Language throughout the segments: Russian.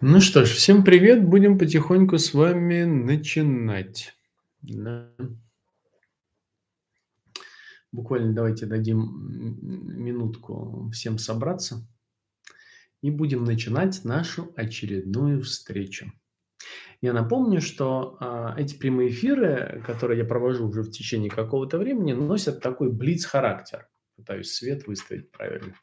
Ну что ж, всем привет. Будем потихоньку с вами начинать. Да. Буквально давайте дадим минутку всем собраться и будем начинать нашу очередную встречу. Я напомню, что а, эти прямые эфиры, которые я провожу уже в течение какого-то времени, носят такой блиц-характер. Пытаюсь свет выставить правильно.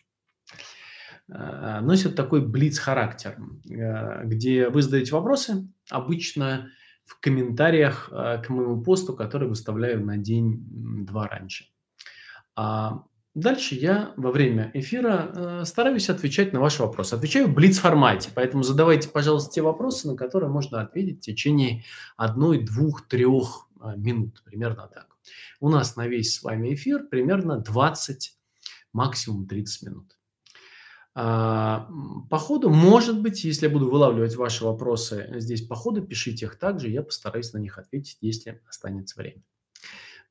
А, носят такой блиц-характер, а, где вы задаете вопросы, обычно в комментариях а, к моему посту, который выставляю на день-два раньше. А дальше я во время эфира стараюсь отвечать на ваши вопросы. Отвечаю в блиц-формате, поэтому задавайте, пожалуйста, те вопросы, на которые можно ответить в течение одной, двух, трех минут, примерно так. У нас на весь с вами эфир примерно 20, максимум 30 минут. А, по ходу, может быть, если я буду вылавливать ваши вопросы здесь по ходу, пишите их также, я постараюсь на них ответить, если останется время.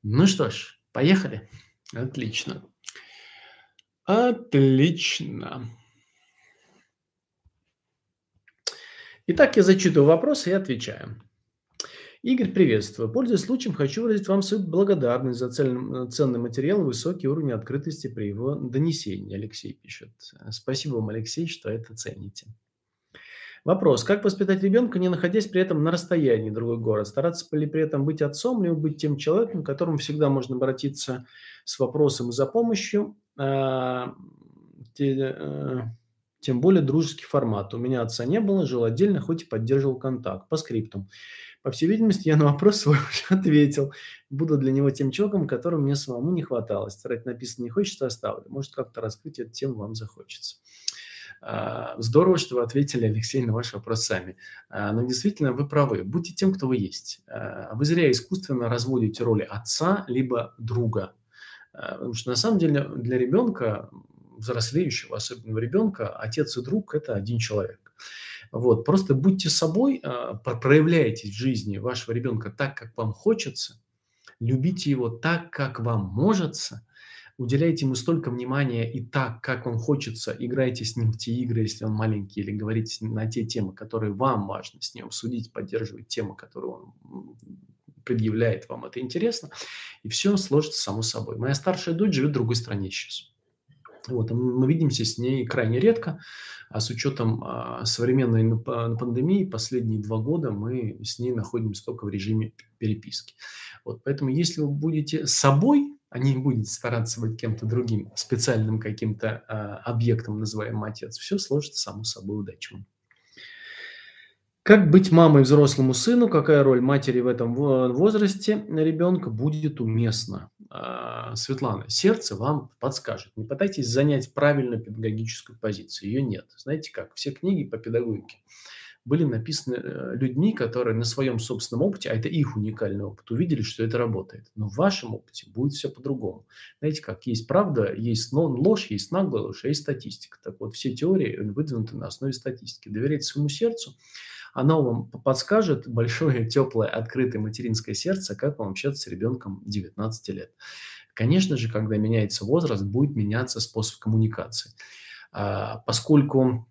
Ну что ж, поехали. Отлично. Отлично. Итак, я зачитываю вопросы и отвечаю. Игорь, приветствую. Пользуясь случаем, хочу выразить вам свою благодарность за цельный, ценный материал и высокий уровень открытости при его донесении, Алексей пишет. Спасибо вам, Алексей, что это цените. Вопрос. Как воспитать ребенка, не находясь при этом на расстоянии другой город? Стараться ли при этом быть отцом, либо быть тем человеком, к которому всегда можно обратиться с вопросом за помощью? А, э, тем более дружеский формат. У меня отца не было, жил отдельно, хоть и поддерживал контакт. По скриптам. По всей видимости, я на вопрос свой уже ответил. Буду для него тем человеком, которого мне самому не хватало. Старать написано не хочется, оставлю. Может, как-то раскрыть эту тему вам захочется. А, здорово, что вы ответили, Алексей, на ваш вопрос сами. А, но действительно, вы правы. Будьте тем, кто вы есть. А, вы зря искусственно разводите роли отца либо друга. Потому что на самом деле для ребенка, взрослеющего, особенно ребенка, отец и друг – это один человек. Вот, просто будьте собой, а, проявляйте в жизни вашего ребенка так, как вам хочется, любите его так, как вам можется, уделяйте ему столько внимания и так, как вам хочется, играйте с ним в те игры, если он маленький, или говорите на те темы, которые вам важно с ним обсудить, поддерживать темы, которые он предъявляет вам, это интересно, и все сложится само собой. Моя старшая дочь живет в другой стране сейчас. Вот, мы видимся с ней крайне редко, а с учетом а, современной пандемии последние два года мы с ней находимся только в режиме переписки. Вот, поэтому если вы будете собой, а не будете стараться быть кем-то другим, специальным каким-то а, объектом, называемым отец, все сложится само собой. Удачи вам. Как быть мамой взрослому сыну? Какая роль матери в этом возрасте ребенка будет уместна? А, Светлана, сердце вам подскажет. Не пытайтесь занять правильную педагогическую позицию. Ее нет. Знаете как? Все книги по педагогике были написаны э, людьми, которые на своем собственном опыте, а это их уникальный опыт, увидели, что это работает. Но в вашем опыте будет все по-другому. Знаете как? Есть правда, есть ложь, есть наглая ложь, а есть статистика. Так вот, все теории выдвинуты на основе статистики. Доверяйте своему сердцу, оно вам подскажет большое, теплое, открытое материнское сердце, как вам общаться с ребенком 19 лет. Конечно же, когда меняется возраст, будет меняться способ коммуникации. А, поскольку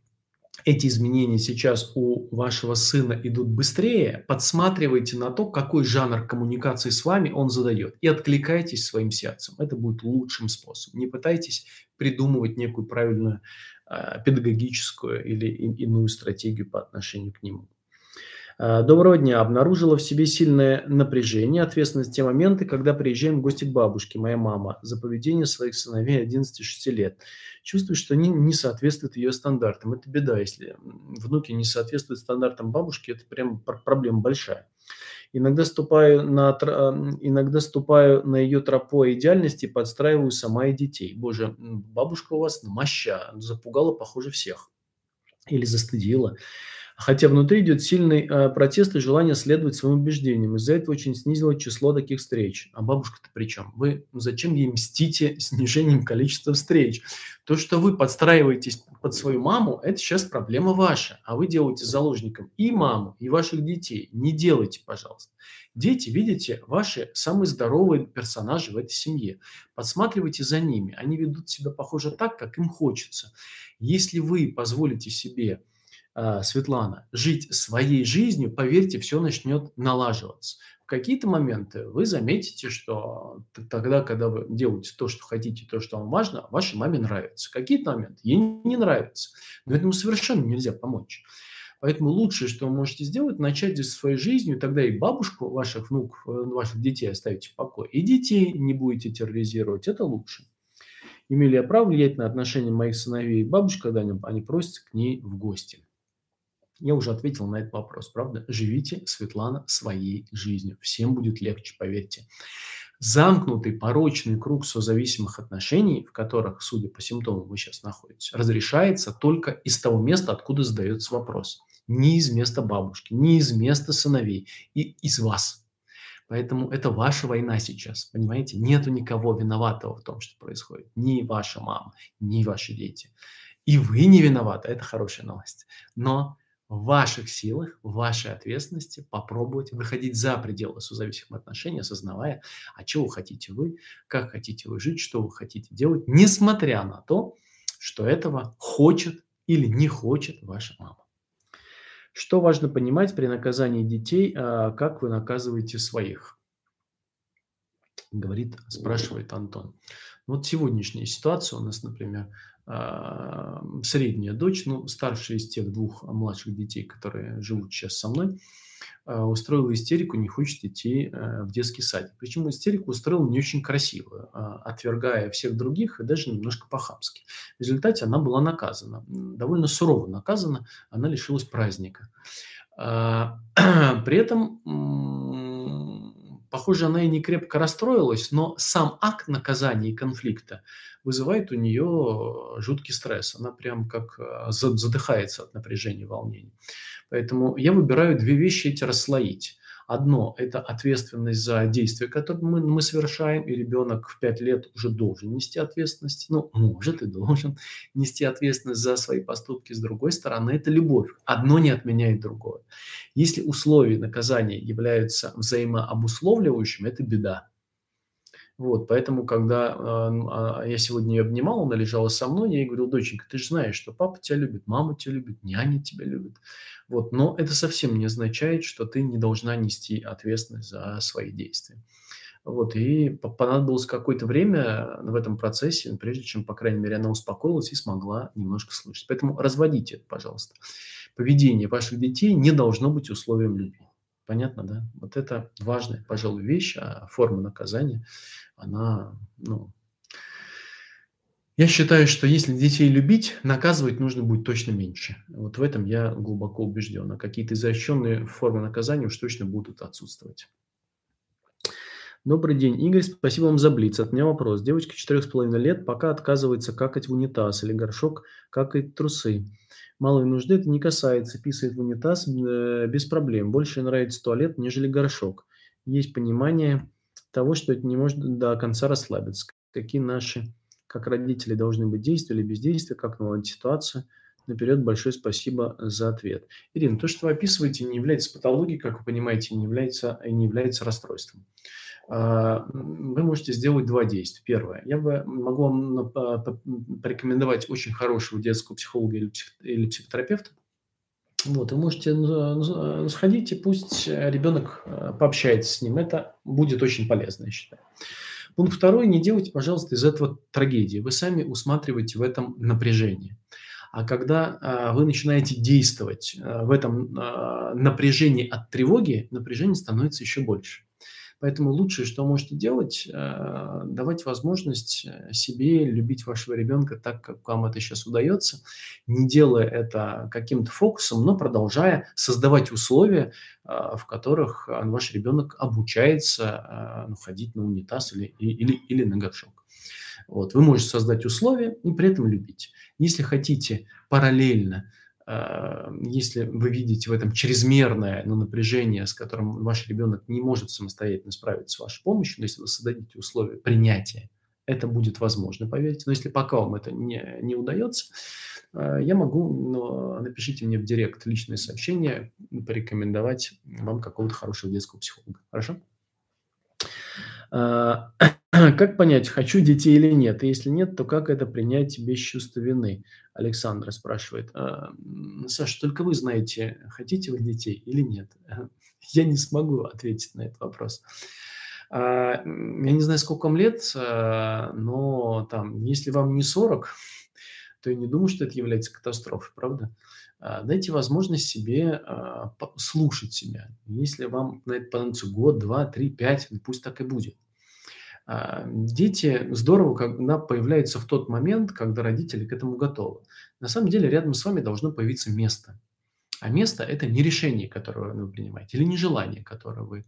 эти изменения сейчас у вашего сына идут быстрее, подсматривайте на то, какой жанр коммуникации с вами он задает, и откликайтесь своим сердцем. Это будет лучшим способом. Не пытайтесь придумывать некую правильную э, педагогическую или иную стратегию по отношению к нему. Э, доброго дня. Обнаружила в себе сильное напряжение, ответственность в те моменты, когда приезжаем в гости к бабушке, моя мама, за поведение своих сыновей 11-6 лет. Чувствую, что они не соответствуют ее стандартам. Это беда, если внуки не соответствуют стандартам бабушки, это прям проблема большая. Иногда ступаю на, э, иногда ступаю на ее тропу идеальности и подстраиваю сама и детей. Боже, бабушка у вас моща, запугала, похоже, всех. Или застыдила. Хотя внутри идет сильный э, протест и желание следовать своим убеждениям. Из-за этого очень снизилось число таких встреч. А бабушка-то при чем? Вы зачем ей мстите снижением количества встреч? То, что вы подстраиваетесь под свою маму, это сейчас проблема ваша. А вы делаете заложником и маму, и ваших детей. Не делайте, пожалуйста. Дети, видите, ваши самые здоровые персонажи в этой семье. Подсматривайте за ними. Они ведут себя, похоже, так, как им хочется. Если вы позволите себе Светлана, жить своей жизнью, поверьте, все начнет налаживаться. В какие-то моменты вы заметите, что тогда, когда вы делаете то, что хотите, то, что вам важно, вашей маме нравится. В какие-то моменты ей не нравится. Но этому совершенно нельзя помочь. Поэтому лучшее, что вы можете сделать, начать здесь своей жизнью, тогда и бабушку ваших внуков, э, ваших детей оставите в покое, и детей не будете терроризировать. Это лучше. Имели я право влиять на отношения моих сыновей и бабушек, когда они, просятся к ней в гости. Я уже ответил на этот вопрос, правда? Живите, Светлана, своей жизнью. Всем будет легче, поверьте. Замкнутый порочный круг созависимых отношений, в которых, судя по симптомам, вы сейчас находитесь, разрешается только из того места, откуда задается вопрос. Не из места бабушки, не из места сыновей, и из вас. Поэтому это ваша война сейчас, понимаете? Нету никого виноватого в том, что происходит. Ни ваша мама, ни ваши дети. И вы не виноваты, это хорошая новость. Но в ваших силах, в вашей ответственности попробовать выходить за пределы созависимых отношений, осознавая, а чего хотите вы, как хотите вы жить, что вы хотите делать, несмотря на то, что этого хочет или не хочет ваша мама. Что важно понимать при наказании детей, а, как вы наказываете своих? Говорит, спрашивает Антон. Вот сегодняшняя ситуация у нас, например, а, средняя дочь, ну, старшая из тех двух младших детей, которые живут сейчас со мной, а, устроила истерику, не хочет идти в детский садик. Причем истерику устроила не очень красиво, а, отвергая всех других и даже немножко по-хамски. В результате она была наказана, довольно сурово наказана, она лишилась праздника. При этом Похоже, она и не крепко расстроилась, но сам акт наказания и конфликта вызывает у нее жуткий стресс. Она прям как э, задыхается от напряжения и волнения. Поэтому я выбираю две вещи эти расслоить. Одно – это ответственность за действия, которые мы, мы совершаем, и ребенок в 5 лет уже должен нести ответственность, ну, может и должен нести ответственность за свои поступки. С другой стороны, это любовь. Одно не отменяет другое. Если условия наказания являются взаимообусловливающими, это беда. Вот, поэтому, когда э, я сегодня ее обнимал, она лежала со мной, я ей говорил, доченька, ты же знаешь, что папа тебя любит, мама тебя любит, няня тебя любит. Вот, но это совсем не означает, что ты не должна нести ответственность за свои действия. Вот, и понадобилось какое-то время в этом процессе, прежде чем, по крайней мере, она успокоилась и смогла немножко слышать. Поэтому разводите это, пожалуйста. Поведение ваших детей не должно быть условием любви. Понятно, да? Вот это важная, пожалуй, вещь, а форма наказания, она, ну, я считаю, что если детей любить, наказывать нужно будет точно меньше. Вот в этом я глубоко убежден. А какие-то изощренные формы наказания уж точно будут отсутствовать. Добрый день, Игорь. Спасибо вам за блиц. От меня вопрос. Девочка 4,5 лет пока отказывается какать в унитаз или горшок какает трусы малой нужды это не касается, писает в унитаз э, без проблем. Больше нравится туалет, нежели горшок. Есть понимание того, что это не может до конца расслабиться. Какие наши, как родители, должны быть действия или бездействия, как наладить ситуацию. Наперед большое спасибо за ответ. Ирина, то, что вы описываете, не является патологией, как вы понимаете, не является, не является расстройством. А, вы можете сделать два действия. Первое. Я бы могу вам порекомендовать очень хорошего детского психолога или, псих, или психотерапевта. Вот, вы можете сходить и пусть ребенок а, пообщается с ним. Это будет очень полезно, я считаю. Пункт второй. Не делайте, пожалуйста, из этого трагедии. Вы сами усматриваете в этом напряжение. А когда а, вы начинаете действовать а, в этом а, напряжении от тревоги, напряжение становится еще больше. Поэтому лучшее, что можете делать, э, давать возможность э, себе любить вашего ребенка так, как вам это сейчас удается, не делая это каким-то фокусом, но продолжая создавать условия, э, в которых ваш ребенок обучается ну, ходить на унитаз или, или, или на горшок. Вот. Вы можете создать условия и при этом любить. Если хотите параллельно если вы видите в этом чрезмерное ну, напряжение, с которым ваш ребенок не может самостоятельно справиться с вашей помощью, но если вы создадите условия принятия, это будет возможно, поверьте. Но если пока вам это не, не удается, а, я могу, но напишите мне в директ личное сообщение, порекомендовать вам какого-то хорошего детского психолога. Хорошо? А, как понять, хочу детей или нет? И если нет, то как это принять без чувства вины? Александра спрашивает. А, Саша, только вы знаете, хотите вы детей или нет? Я не смогу ответить на этот вопрос. Я не знаю, сколько вам лет, но там, если вам не 40, то я не думаю, что это является катастрофой, правда? А, дайте возможность себе а, слушать себя. Если вам на это понадобится год, два, три, пять, ну, пусть так и будет. А, дети здорово, когда появляются в тот момент, когда родители к этому готовы. На самом деле рядом с вами должно появиться место. А место – это не решение, которое вы принимаете, или не желание, которое вы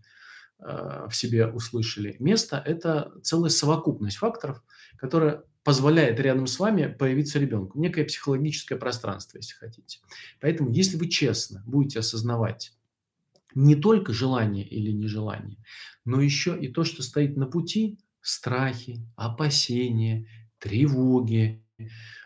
в себе услышали. Место – это целая совокупность факторов, которая позволяет рядом с вами появиться ребенку. Некое психологическое пространство, если хотите. Поэтому, если вы честно будете осознавать не только желание или нежелание, но еще и то, что стоит на пути, страхи, опасения, тревоги,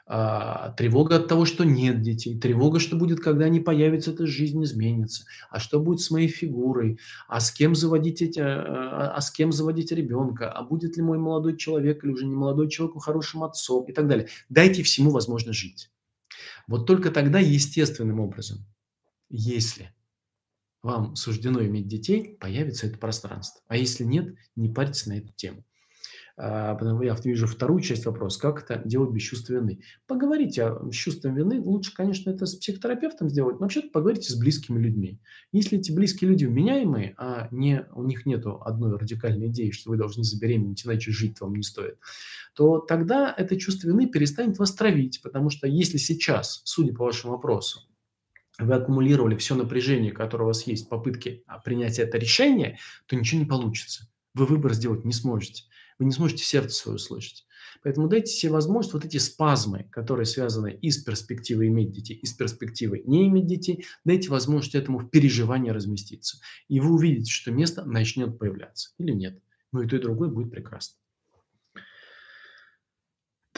тревога от того, что нет детей, тревога, что будет, когда они появятся, эта жизнь изменится, а что будет с моей фигурой, а с кем заводить, эти, а, а с кем заводить ребенка, а будет ли мой молодой человек или уже не молодой человек хорошим отцом и так далее. Дайте всему возможность жить. Вот только тогда естественным образом, если вам суждено иметь детей, появится это пространство. А если нет, не парьтесь на эту тему. А, я вижу вторую часть вопроса, как это делать без чувства вины. Поговорите с чувством вины, лучше, конечно, это с психотерапевтом сделать, но вообще-то поговорите с близкими людьми. Если эти близкие люди вменяемые, а не, у них нет одной радикальной идеи, что вы должны забеременеть, иначе жить вам не стоит, то тогда это чувство вины перестанет вас травить, потому что если сейчас, судя по вашему вопросу, вы аккумулировали все напряжение, которое у вас есть в попытке принятия это решение, то ничего не получится. Вы выбор сделать не сможете вы не сможете сердце свое услышать. Поэтому дайте себе возможность вот эти спазмы, которые связаны и с перспективой иметь детей, и с перспективой не иметь детей, дайте возможность этому в переживании разместиться. И вы увидите, что место начнет появляться или нет. Но и то, и другое будет прекрасно.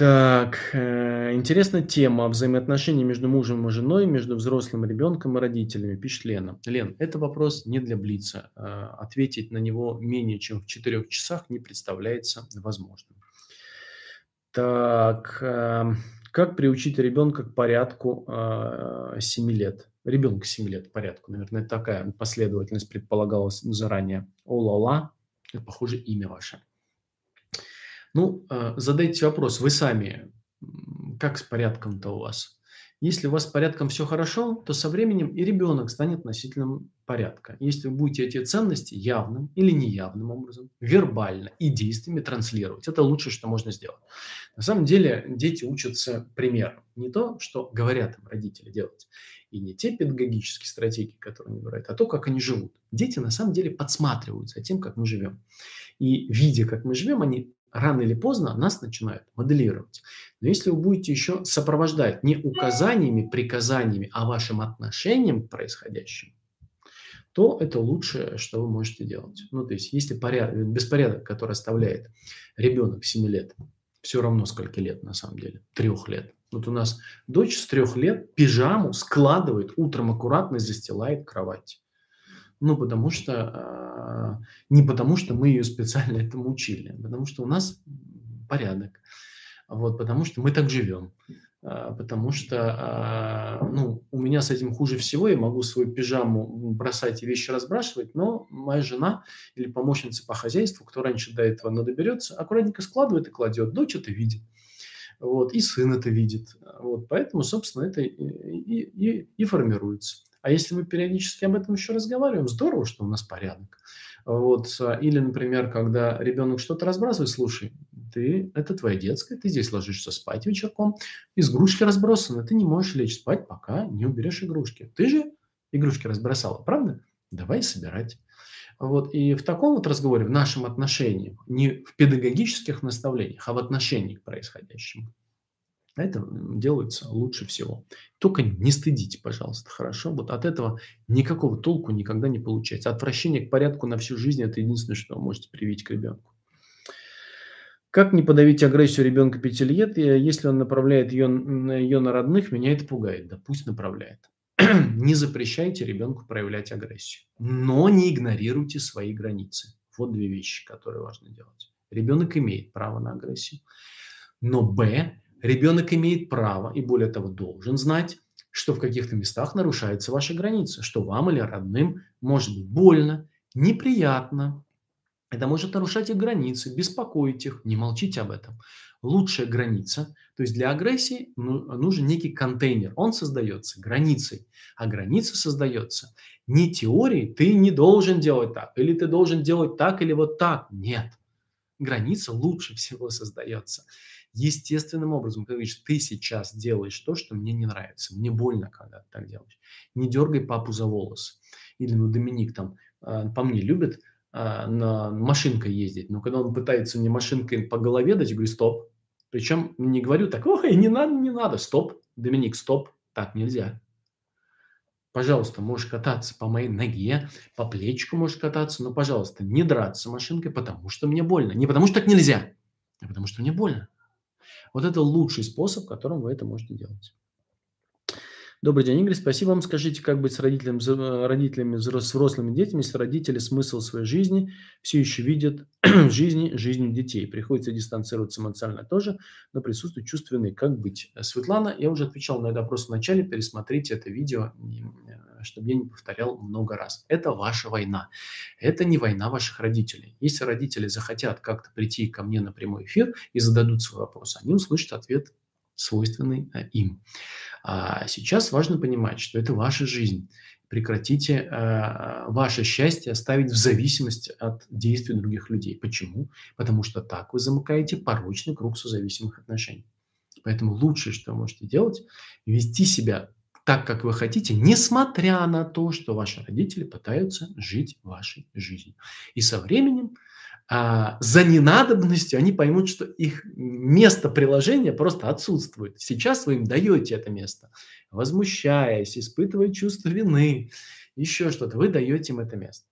Так, э, интересная тема взаимоотношений между мужем и женой, между взрослым ребенком и родителями, пишет Лена. Лен, это вопрос не для Блица. Э, ответить на него менее чем в четырех часах не представляется возможным. Так, э, как приучить ребенка к порядку э, 7 лет? Ребенка 7 лет порядку, наверное, такая последовательность предполагалась заранее. О-ла-ла, похоже, имя ваше. Ну, а, задайте вопрос, вы сами, как с порядком-то у вас? Если у вас с порядком все хорошо, то со временем и ребенок станет носителем порядка. Если вы будете эти ценности явным или неявным образом, вербально и действиями транслировать, это лучшее, что можно сделать. На самом деле дети учатся примером. Не то, что говорят им родители делать, и не те педагогические стратегии, которые они говорят, а то, как они живут. Дети на самом деле подсматривают за тем, как мы живем. И видя, как мы живем, они рано или поздно нас начинают моделировать. Но если вы будете еще сопровождать не указаниями, приказаниями, а вашим отношением к происходящему, то это лучшее, что вы можете делать. Ну, то есть, если порядок, беспорядок, который оставляет ребенок 7 лет, все равно сколько лет на самом деле, трех лет. Вот у нас дочь с трех лет пижаму складывает, утром аккуратно застилает кровать. Ну, потому что, а, не потому что мы ее специально этому учили, а потому что у нас порядок, вот, потому что мы так живем, а, потому что, ну, у меня с этим хуже всего, я могу свою пижаму бросать и вещи разбрасывать, но моя жена или помощница по хозяйству, кто раньше до этого надоберется, аккуратненько складывает и кладет, дочь это видит. Вот, и сын это видит. Вот, поэтому, собственно, это и, и, и, и формируется. А если мы периодически об этом еще разговариваем, здорово, что у нас порядок. Вот. А, или, например, когда ребенок что-то разбрасывает, слушай, ты, это твоя детская, ты здесь ложишься спать вечерком, игрушки разбросаны, ты не можешь лечь спать, пока не уберешь игрушки. Ты же игрушки разбросала, правда? Давай собирать. Вот. И в таком вот разговоре, в нашем отношении, не в педагогических наставлениях, а в отношении к происходящему, Это делается лучше всего. Только не стыдите, пожалуйста, хорошо? Вот от этого никакого толку никогда не получается. Отвращение к порядку на всю жизнь – это единственное, что вы можете привить к ребенку. Как не подавить агрессию ребенка 5 лет, если он направляет ее, ее на родных, меня это пугает. Да пусть направляет. не запрещайте ребенку проявлять агрессию, но не игнорируйте свои границы. Вот две вещи, которые важно делать. Ребенок имеет право на агрессию, но б, ребенок имеет право и более того должен знать, что в каких-то местах нарушаются ваши границы, что вам или родным может быть больно, неприятно, это может нарушать их границы, беспокоить их, не молчите об этом. Лучшая граница, то есть для агрессии ну, нужен некий контейнер, он создается границей, а граница создается не теорией, ты не должен делать так, или ты должен делать так, или вот так, нет. Граница лучше всего создается естественным образом. Ты говоришь, ты сейчас делаешь то, что мне не нравится, мне больно, когда ты так делаешь. Не дергай папу за волосы. Или, ну, Доминик там а, по мне любит а, на машинкой ездить. Но когда он пытается мне машинкой по голове дать, я говорю, стоп. Причем не говорю так, ой, не надо, не надо, стоп, Доминик, стоп, так нельзя. Пожалуйста, можешь кататься по моей ноге, по плечику можешь кататься, но, пожалуйста, не драться машинкой, потому что мне больно. Не потому что так нельзя, а потому что мне больно. Вот это лучший способ, которым вы это можете делать. Добрый день, Игорь. Спасибо вам. Скажите, как быть с родителями, родителями с взрослыми детьми, если родители смысл своей жизни все еще видят в жизни жизнью детей? Приходится дистанцироваться эмоционально тоже, но присутствует чувство вины. Как быть? Светлана, я уже отвечал на этот вопрос в начале. Пересмотрите это видео, э, чтобы я не повторял много раз. Это ваша война. Это не война ваших родителей. Если родители захотят как-то прийти ко мне на прямой эфир и зададут свой вопрос, они услышат ответ свойственный э, им. А сейчас важно понимать, что это ваша жизнь. Прекратите э, ваше счастье ставить в зависимость от действий других людей. Почему? Потому что так вы замыкаете порочный круг созависимых отношений. Поэтому лучшее, что вы можете делать, вести себя так, как вы хотите, несмотря на то, что ваши родители пытаются жить вашей жизнью. И со временем а, за ненадобностью они поймут, что их место приложения просто отсутствует. Сейчас вы им даете это место, возмущаясь, испытывая чувство вины, еще что-то, вы даете им это место.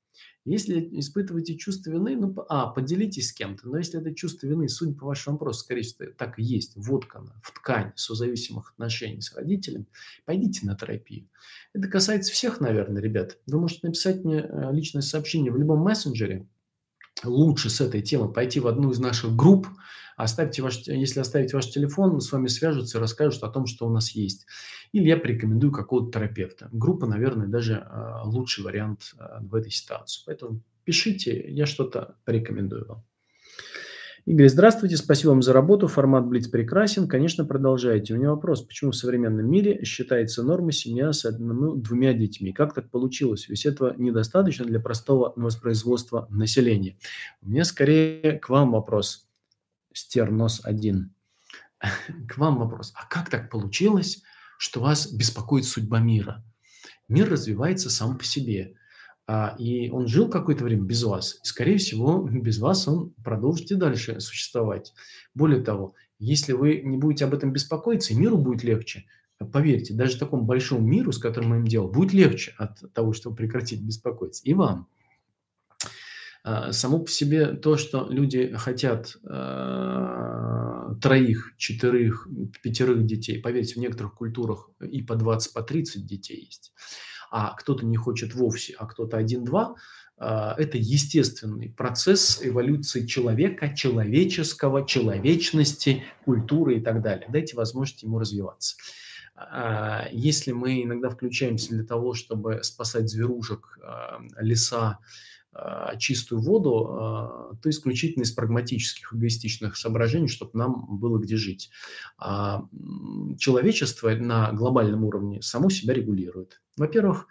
Если испытываете чувство вины, ну, а, поделитесь с кем-то, но если это чувство вины, судя по вашему вопросу, скорее всего, так и есть, воткано в ткань созависимых отношений с родителем, пойдите на терапию. Это касается всех, наверное, ребят. Вы можете написать мне э, личное сообщение в любом мессенджере, лучше с этой темы пойти в одну из наших групп, оставьте ваш, если оставить ваш телефон, с вами свяжутся и расскажут о том, что у нас есть. Или я порекомендую какого-то терапевта. Группа, наверное, даже э, лучший вариант э, в этой ситуации. Поэтому пишите, я что-то порекомендую вам. Игорь, здравствуйте, спасибо вам за работу. Формат Блиц прекрасен. Конечно, продолжайте. У меня вопрос, почему в современном мире считается нормой семья с одним, двумя детьми? Как так получилось? Ведь этого недостаточно для простого воспроизводства населения. У меня скорее к вам вопрос. Стернос 1. К вам вопрос. А как так получилось, что вас беспокоит судьба мира? Мир развивается сам по себе. А, и он жил какое-то время без вас. И, скорее всего, без вас он продолжит и дальше существовать. Более того, если вы не будете об этом беспокоиться, миру будет легче. Поверьте, даже такому большому миру, с которым мы им делаем, будет легче от того, чтобы прекратить беспокоиться. И вам. А, само по себе то, что люди хотят троих, четырех, пятерых детей, поверьте, в некоторых культурах и по 20, по 30 детей есть а кто-то не хочет вовсе, а кто-то один-два, а, это естественный процесс эволюции человека, человеческого, человечности, культуры и так далее. Дайте возможность ему развиваться. А, если мы иногда включаемся для того, чтобы спасать зверушек, а, леса, чистую воду, а, то исключительно из прагматических, эгоистичных соображений, чтобы нам было где жить. А человечество на глобальном уровне само себя регулирует. Во-первых,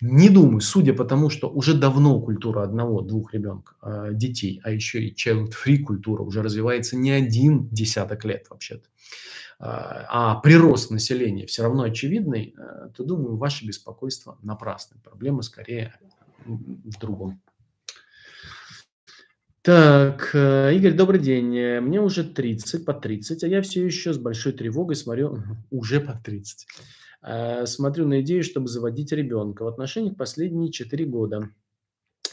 не думаю, судя по тому, что уже давно культура одного-двух ребенка, детей, а еще и child-free культура уже развивается не один десяток лет вообще-то, а прирост населения все равно очевидный, то, думаю, ваше беспокойство напрасное. Проблема скорее другом. Так, э, Игорь, добрый день. Э, мне уже 30, по 30, а я все еще с большой тревогой смотрю, уже по 30, э, смотрю на идею, чтобы заводить ребенка. В отношениях последние 4 года.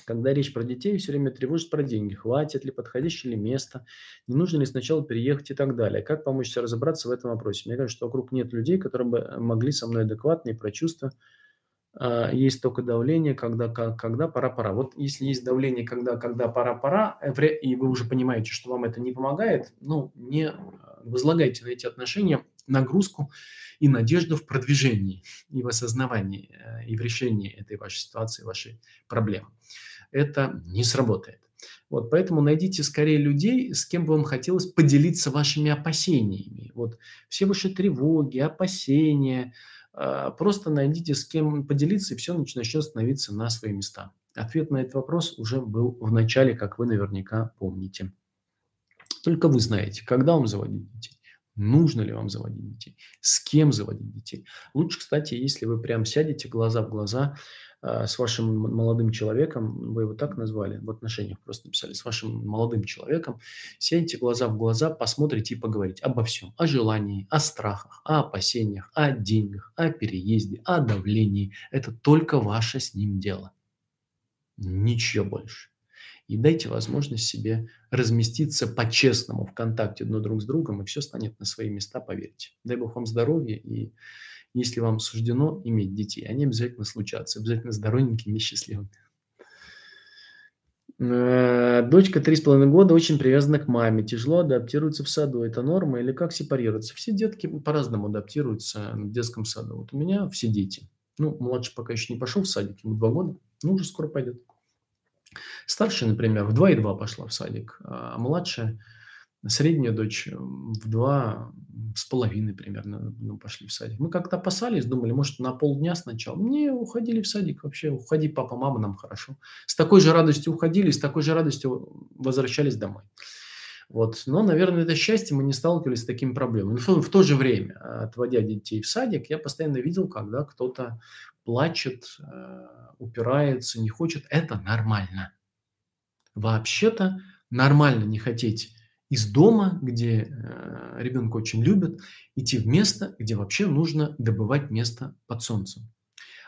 Когда речь про детей, все время тревожит про деньги. Хватит ли, подходящее ли место, не нужно ли сначала переехать и так далее. Как помочь себе разобраться в этом вопросе? Мне кажется, что вокруг нет людей, которые бы могли со мной адекватно и про есть только давление, когда, когда пора-пора. Вот если есть давление, когда, когда пора-пора, э, и вы уже понимаете, что вам это не помогает, ну, не а, возлагайте на эти отношения нагрузку и надежду в продвижении и в осознавании э, и в решении этой вашей ситуации, вашей проблемы. Это не сработает. Вот, поэтому найдите скорее людей, с кем бы вам хотелось поделиться вашими опасениями. Вот все ваши тревоги, опасения – а, просто найдите с кем поделиться, и все начнет становиться на свои места. Ответ на этот вопрос уже был в начале, как вы наверняка помните. Только вы знаете, когда вам заводить детей, нужно ли вам заводить детей, с кем заводить детей. Лучше, кстати, если вы прям сядете глаза в глаза а, с вашим молодым человеком, вы его так назвали, в отношениях просто написали, с вашим молодым человеком, сядете глаза в глаза, посмотрите и поговорите обо всем, о желании, о страхах, о опасениях, о деньгах, о переезде, о давлении. Это только ваше с ним дело. Ничего больше. И дайте возможность себе разместиться по-честному в контакте друг с другом, и все станет на свои места, поверьте. Дай Бог вам здоровья и если вам суждено иметь детей, они обязательно случатся, обязательно здоровенькими и счастливыми. Э, дочка три с половиной года очень привязана к маме, тяжело адаптируется в саду. Это норма или как сепарироваться? Все детки по-разному адаптируются в детском саду. Вот у меня все дети. Ну, младший пока еще не пошел в садик, ему два года, но уже скоро пойдет. Старшая, например, в два и два пошла в садик, а младшая Средняя дочь в два с половиной примерно ну, пошли в садик. Мы как-то опасались, думали, может, на полдня сначала. Не, уходили в садик вообще. Уходи, папа, мама, нам хорошо. С такой же радостью уходили, с такой же радостью возвращались домой. Вот. Но, наверное, это счастье, мы не сталкивались с такими проблемами. Но в то же время, отводя детей в садик, я постоянно видел, когда кто-то плачет, э, упирается, не хочет. Это нормально. Вообще-то нормально не хотеть из дома, где э, ребенка очень любят, идти в место, где вообще нужно добывать место под солнцем.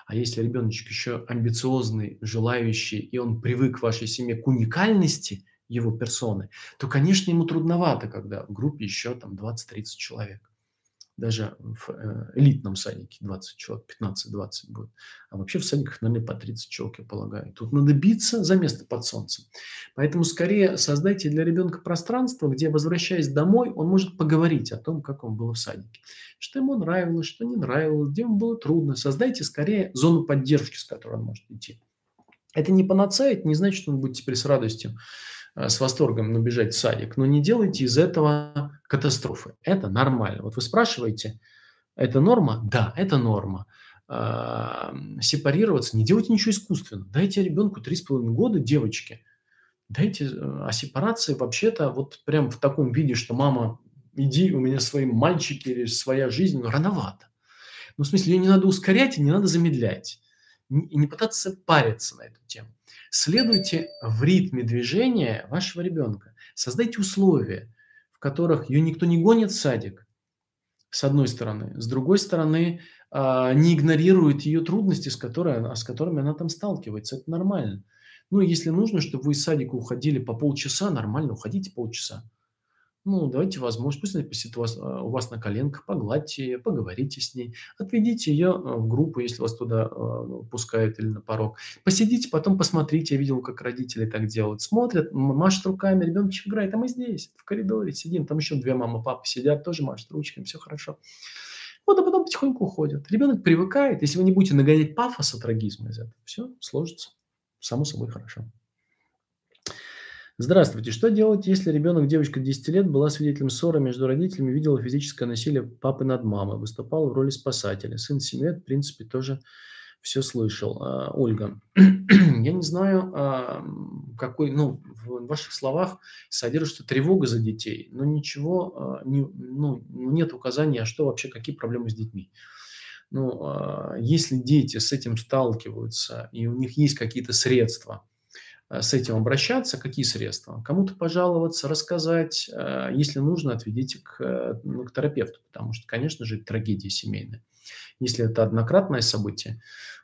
А если ребеночек еще амбициозный, желающий, и он привык в вашей семье к уникальности его персоны, то, конечно, ему трудновато, когда в группе еще там 20-30 человек даже в э, элитном садике 20 человек, 15-20 будет. А вообще в садиках, наверное, по 30 человек, я полагаю. Тут надо биться за место под солнцем. Поэтому скорее создайте для ребенка пространство, где, возвращаясь домой, он может поговорить о том, как он был в садике. Что ему нравилось, что не нравилось, где ему было трудно. Создайте скорее зону поддержки, с которой он может идти. Это не панацея, это не значит, что он будет теперь с радостью с восторгом набежать в садик, но не делайте из этого катастрофы. Это нормально. Вот вы спрашиваете, это норма? Да, это норма. А, сепарироваться, не делайте ничего искусственно. Дайте ребенку 3,5 года, девочке. Дайте, э, а сепарация вообще-то вот прям в таком виде, что мама, иди, у меня свои мальчики или своя жизнь, ну, рановато. Ну, в смысле, ее не надо ускорять и не надо замедлять. И не пытаться париться на эту тему. Следуйте в ритме движения вашего ребенка. Создайте условия, в которых ее никто не гонит в садик, с одной стороны. С другой стороны, а, не игнорирует ее трудности, с, которой, с которыми она там сталкивается. Это нормально. Ну, если нужно, чтобы вы из садика уходили по полчаса, нормально, уходите полчаса. Ну, давайте возможность, пусть она посидит у вас, а, у вас на коленках, погладьте ее, поговорите с ней, отведите ее а, в группу, если вас туда а, пускают или на порог. Посидите, потом посмотрите, я видел, как родители так делают. Смотрят, машут руками, ребеночек играет, а мы здесь, в коридоре сидим, там еще две мамы, папы сидят, тоже машут ручками, все хорошо. Вот, а потом потихоньку уходят. Ребенок привыкает, если вы не будете нагонять пафоса, трагизма из этого, все сложится, само собой хорошо. Здравствуйте. Что делать, если ребенок, девочка 10 лет, была свидетелем ссоры между родителями, видела физическое насилие папы над мамой, выступала в роли спасателя? Сын 7 лет, в принципе, тоже все слышал. А, Ольга, я не знаю, а, какой, ну, в ваших словах содержится тревога за детей, но ничего, а, не, ну, нет указания, что вообще, какие проблемы с детьми. Ну, а, если дети с этим сталкиваются, и у них есть какие-то средства – с этим обращаться, какие средства? Кому-то пожаловаться, рассказать, э, если нужно, отведите к, э, ну, к терапевту, потому что, конечно же, трагедия семейная. Если это однократное событие,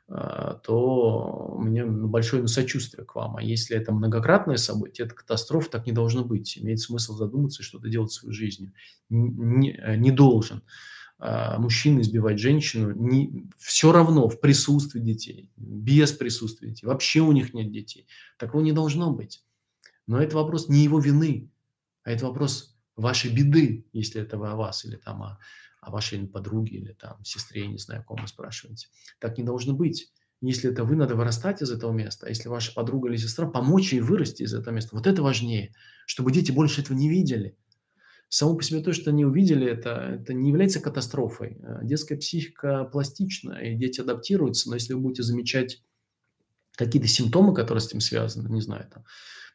то у меня большое сочувствие к вам. А если это многократное событие, это катастрофа, так не должно быть. Имеет смысл задуматься и что-то делать в своей жизни. Не, не должен. А, мужчина избивать женщину, не, все равно в присутствии детей, без присутствия детей, вообще у них нет детей. Такого не должно быть. Но это вопрос не его вины, а это вопрос вашей беды, если это о вас или там о, о вашей подруге или там сестре, не знаю, о ком вы спрашиваете. Так не должно быть. Если это вы, надо вырастать из этого места. А если ваша подруга или сестра, помочь ей вырасти из этого места. Вот это важнее, чтобы дети больше этого не видели. Само по себе то, что они увидели, это, это не является катастрофой. Э, детская психика пластична, и дети адаптируются, но если вы будете замечать какие-то симптомы, которые с этим связаны, не знаю, там,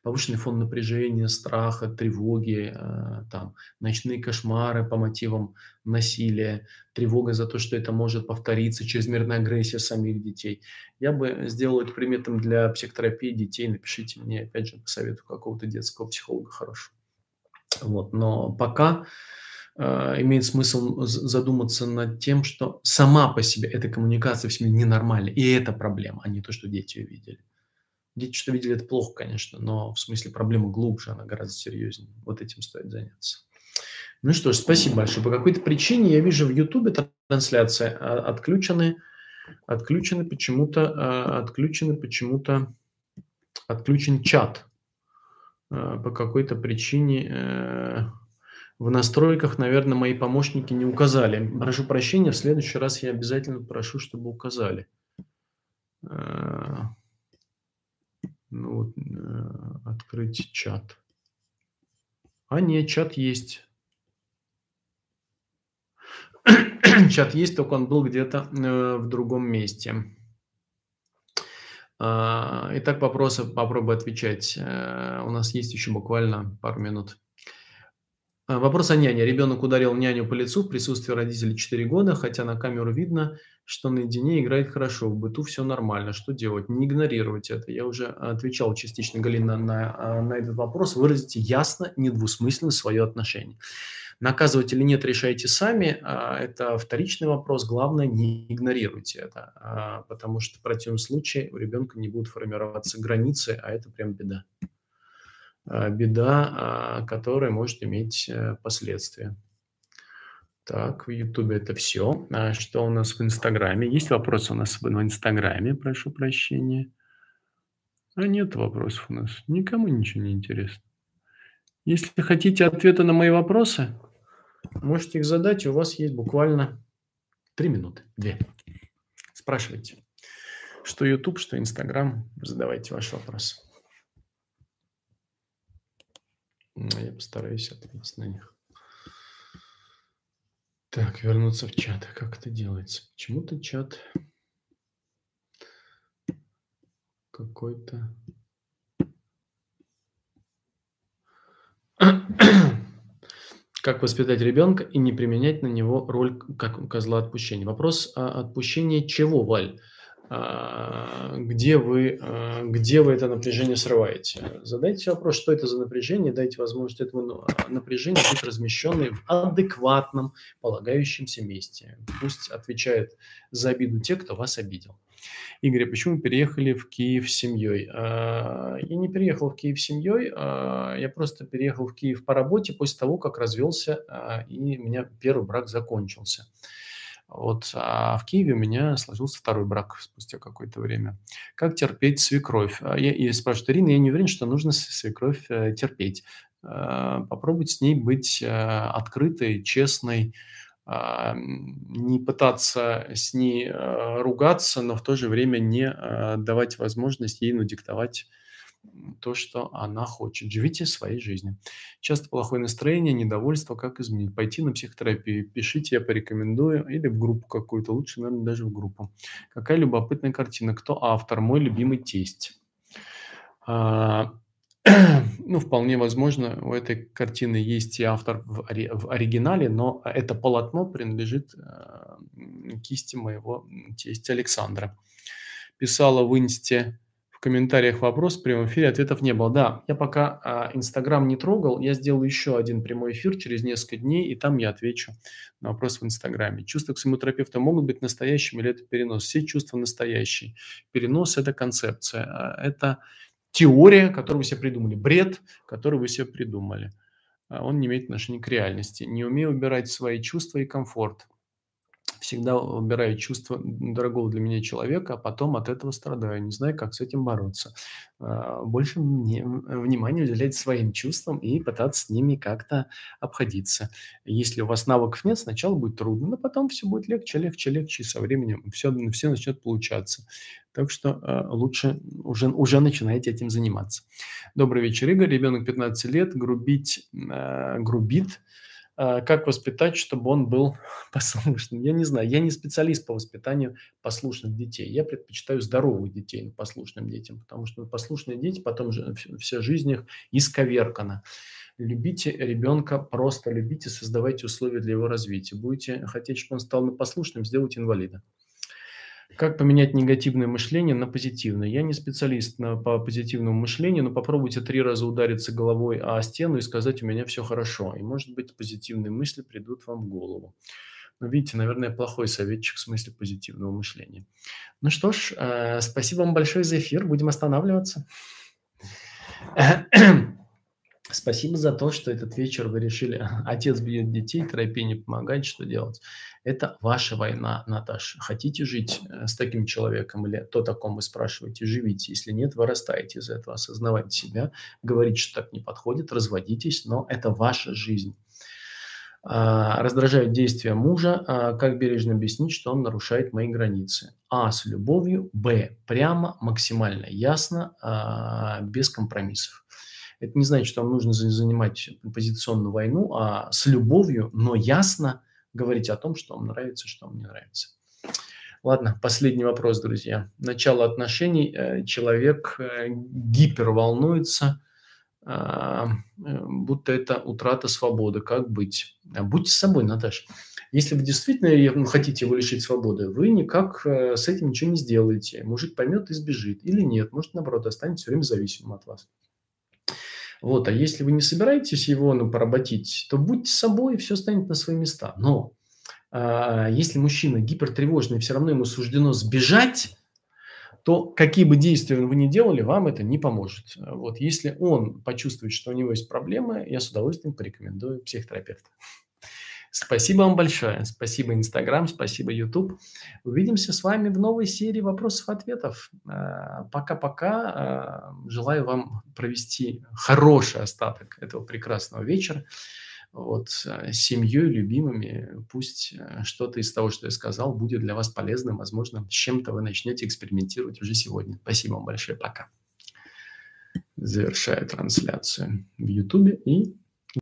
повышенный фон напряжения, страха, тревоги, э, там, ночные кошмары по мотивам насилия, тревога за то, что это может повториться, чрезмерная агрессия самих детей. Я бы сделал это приметом для психотерапии детей. Напишите мне, опять же, посоветую какого-то детского психолога хорошего. Вот. Но пока э, имеет смысл задуматься над тем, что сама по себе эта коммуникация в семье ненормальна. И это проблема, а не то, что дети увидели. Дети что видели, это плохо, конечно, но в смысле проблема глубже, она гораздо серьезнее. Вот этим стоит заняться. Ну что ж, спасибо большое. По какой-то причине я вижу в Ютубе трансляция а, отключены, отключены почему-то, а, отключены почему-то, отключен чат. Э, по какой-то причине э, в настройках, наверное, мои помощники не указали. Прошу прощения, в следующий раз я обязательно прошу, чтобы указали. Э, ну, вот, открыть чат. А нет, чат есть. чат есть, только он был где-то в другом месте. А, итак, вопросы попробую отвечать. Э, у нас есть еще буквально пару минут. А, вопрос о няне. Ребенок ударил няню по лицу в присутствии родителей 4 года, хотя на камеру видно, что наедине играет хорошо, в быту все нормально. Что делать? Не игнорировать это. Я уже отвечал частично, Галина, на, а, на этот вопрос. Выразите ясно, недвусмысленно свое отношение. Наказывать или нет, решайте сами. А, это вторичный вопрос. Главное, не игнорируйте это, а, потому что в противном случае у ребенка не будут формироваться границы, а это прям беда. А, беда, которая может иметь э, последствия. Так, в Ютубе это все. А что у нас в Инстаграме? Есть вопросы у нас в Инстаграме, прошу прощения. А нет вопросов у нас. Никому ничего не интересно. Если хотите ответы на мои вопросы, Можете их задать, у вас есть буквально три минуты, две. Спрашивайте. Что YouTube, что Instagram, задавайте ваши вопросы. Я постараюсь ответить на них. Так, вернуться в чат. Как это делается? Почему-то чат какой-то... Как воспитать ребенка и не применять на него роль как козла отпущения? Вопрос а, отпущения чего, Валь? А, где вы, а, где вы это напряжение срываете? Задайте вопрос, что это за напряжение, дайте возможность этому ну, напряжению быть размещенной в адекватном, полагающемся месте. Пусть отвечают за обиду те, кто вас обидел. Игорь, а почему переехали в Киев с семьей? А, я не переехал в Киев с семьей, а, я просто переехал в Киев по работе после того, как развелся, а, и у меня первый брак закончился. Вот, а в Киеве у меня сложился второй брак спустя какое-то время. Как терпеть свекровь? Я, я спрашиваю, Ирина, я не уверен, что нужно свекровь э, терпеть. Попробуйте с ней быть э, открытой, честной, а, не пытаться с ней а, ругаться, но в то же время не а, давать возможность ей ну, диктовать то, что она хочет. Живите своей жизнью. Часто плохое настроение, недовольство, как изменить? Пойти на психотерапию, пишите, я порекомендую, или в группу какую-то, лучше, наверное, даже в группу. Какая любопытная картина. Кто автор? Мой любимый тесть. Ну, вполне возможно, у этой картины есть и автор в, ори- в оригинале, но это полотно принадлежит э, кисти моего тестя Александра. Писала в инсте В комментариях вопрос, в прямом эфире ответов не было. Да, я пока а, Инстаграм не трогал, я сделаю еще один прямой эфир через несколько дней, и там я отвечу на вопрос в Инстаграме. Чувства к своему могут быть настоящими или это перенос? Все чувства настоящие. Перенос – это концепция, а, это теория, которую вы себе придумали, бред, который вы себе придумали. А он не имеет отношения к реальности. Не умею убирать свои чувства и комфорт – всегда убираю чувство дорогого для меня человека, а потом от этого страдаю, не знаю, как с этим бороться. А, больше внимания уделять своим чувствам и пытаться с ними как-то обходиться. Если у вас навыков нет, сначала будет трудно, но потом все будет легче, легче, легче, и со временем все, все начнет получаться. Так что э, лучше уже, уже начинайте этим заниматься. Добрый вечер, Игорь. Ребенок 15 лет, грубить, э, грубит, а, как воспитать, чтобы он был послушным? Я не знаю, я не специалист по воспитанию послушных детей. Я предпочитаю здоровых детей послушным детям, потому что послушные дети потом же вся жизнь их исковеркана. Любите ребенка, просто любите, создавайте условия для его развития. Будете хотеть, чтобы он стал послушным, сделайте инвалида. Как поменять негативное мышление на позитивное? Я не специалист на, по позитивному мышлению, но попробуйте три раза удариться головой о стену и сказать, у меня все хорошо. И, может быть, позитивные мысли придут вам в голову. Но видите, наверное, плохой советчик в смысле позитивного мышления. Ну что ж, э, спасибо вам большое за эфир. Будем останавливаться. Спасибо за то, что этот вечер вы решили, отец бьет детей, терапия не помогает, что делать. Это ваша война, Наташа. Хотите жить э, с таким человеком или то, о ком вы спрашиваете, живите. Если нет, вырастайте из этого, осознавайте себя, говорите, что так не подходит, разводитесь, но это ваша жизнь. А, раздражают действия мужа, а, как бережно объяснить, что он нарушает мои границы. А. С любовью. Б. Прямо, максимально ясно, а, без компромиссов. Это не значит, что вам нужно занимать позиционную войну, а с любовью, но ясно говорить о том, что вам нравится, что вам не нравится. Ладно, последний вопрос, друзья. Начало отношений. Э, человек э, гиперволнуется, а, э, будто это утрата свободы. Как быть? А будьте собой, Наташа. Если вы действительно хотите его лишить свободы, вы никак с этим ничего не сделаете. Мужик поймет и сбежит. Или нет, может, наоборот, останется все время зависимым от вас. Вот, а если вы не собираетесь его ну, поработить, то будьте собой, и все станет на свои места. Но а, если мужчина гипертревожный, все равно ему суждено сбежать, то какие бы действия вы ни делали, вам это не поможет. Вот, если он почувствует, что у него есть проблемы, я с удовольствием порекомендую психотерапевта. Спасибо вам большое. Спасибо Инстаграм, спасибо YouTube. Увидимся с вами в новой серии вопросов-ответов. Э, пока-пока. Э, желаю вам провести хороший остаток этого прекрасного вечера. Вот, э, с семьей, любимыми. Пусть что-то из того, что я сказал, будет для вас полезным. Возможно, с чем-то вы начнете экспериментировать уже сегодня. Спасибо вам большое. Пока. Завершаю трансляцию в YouTube и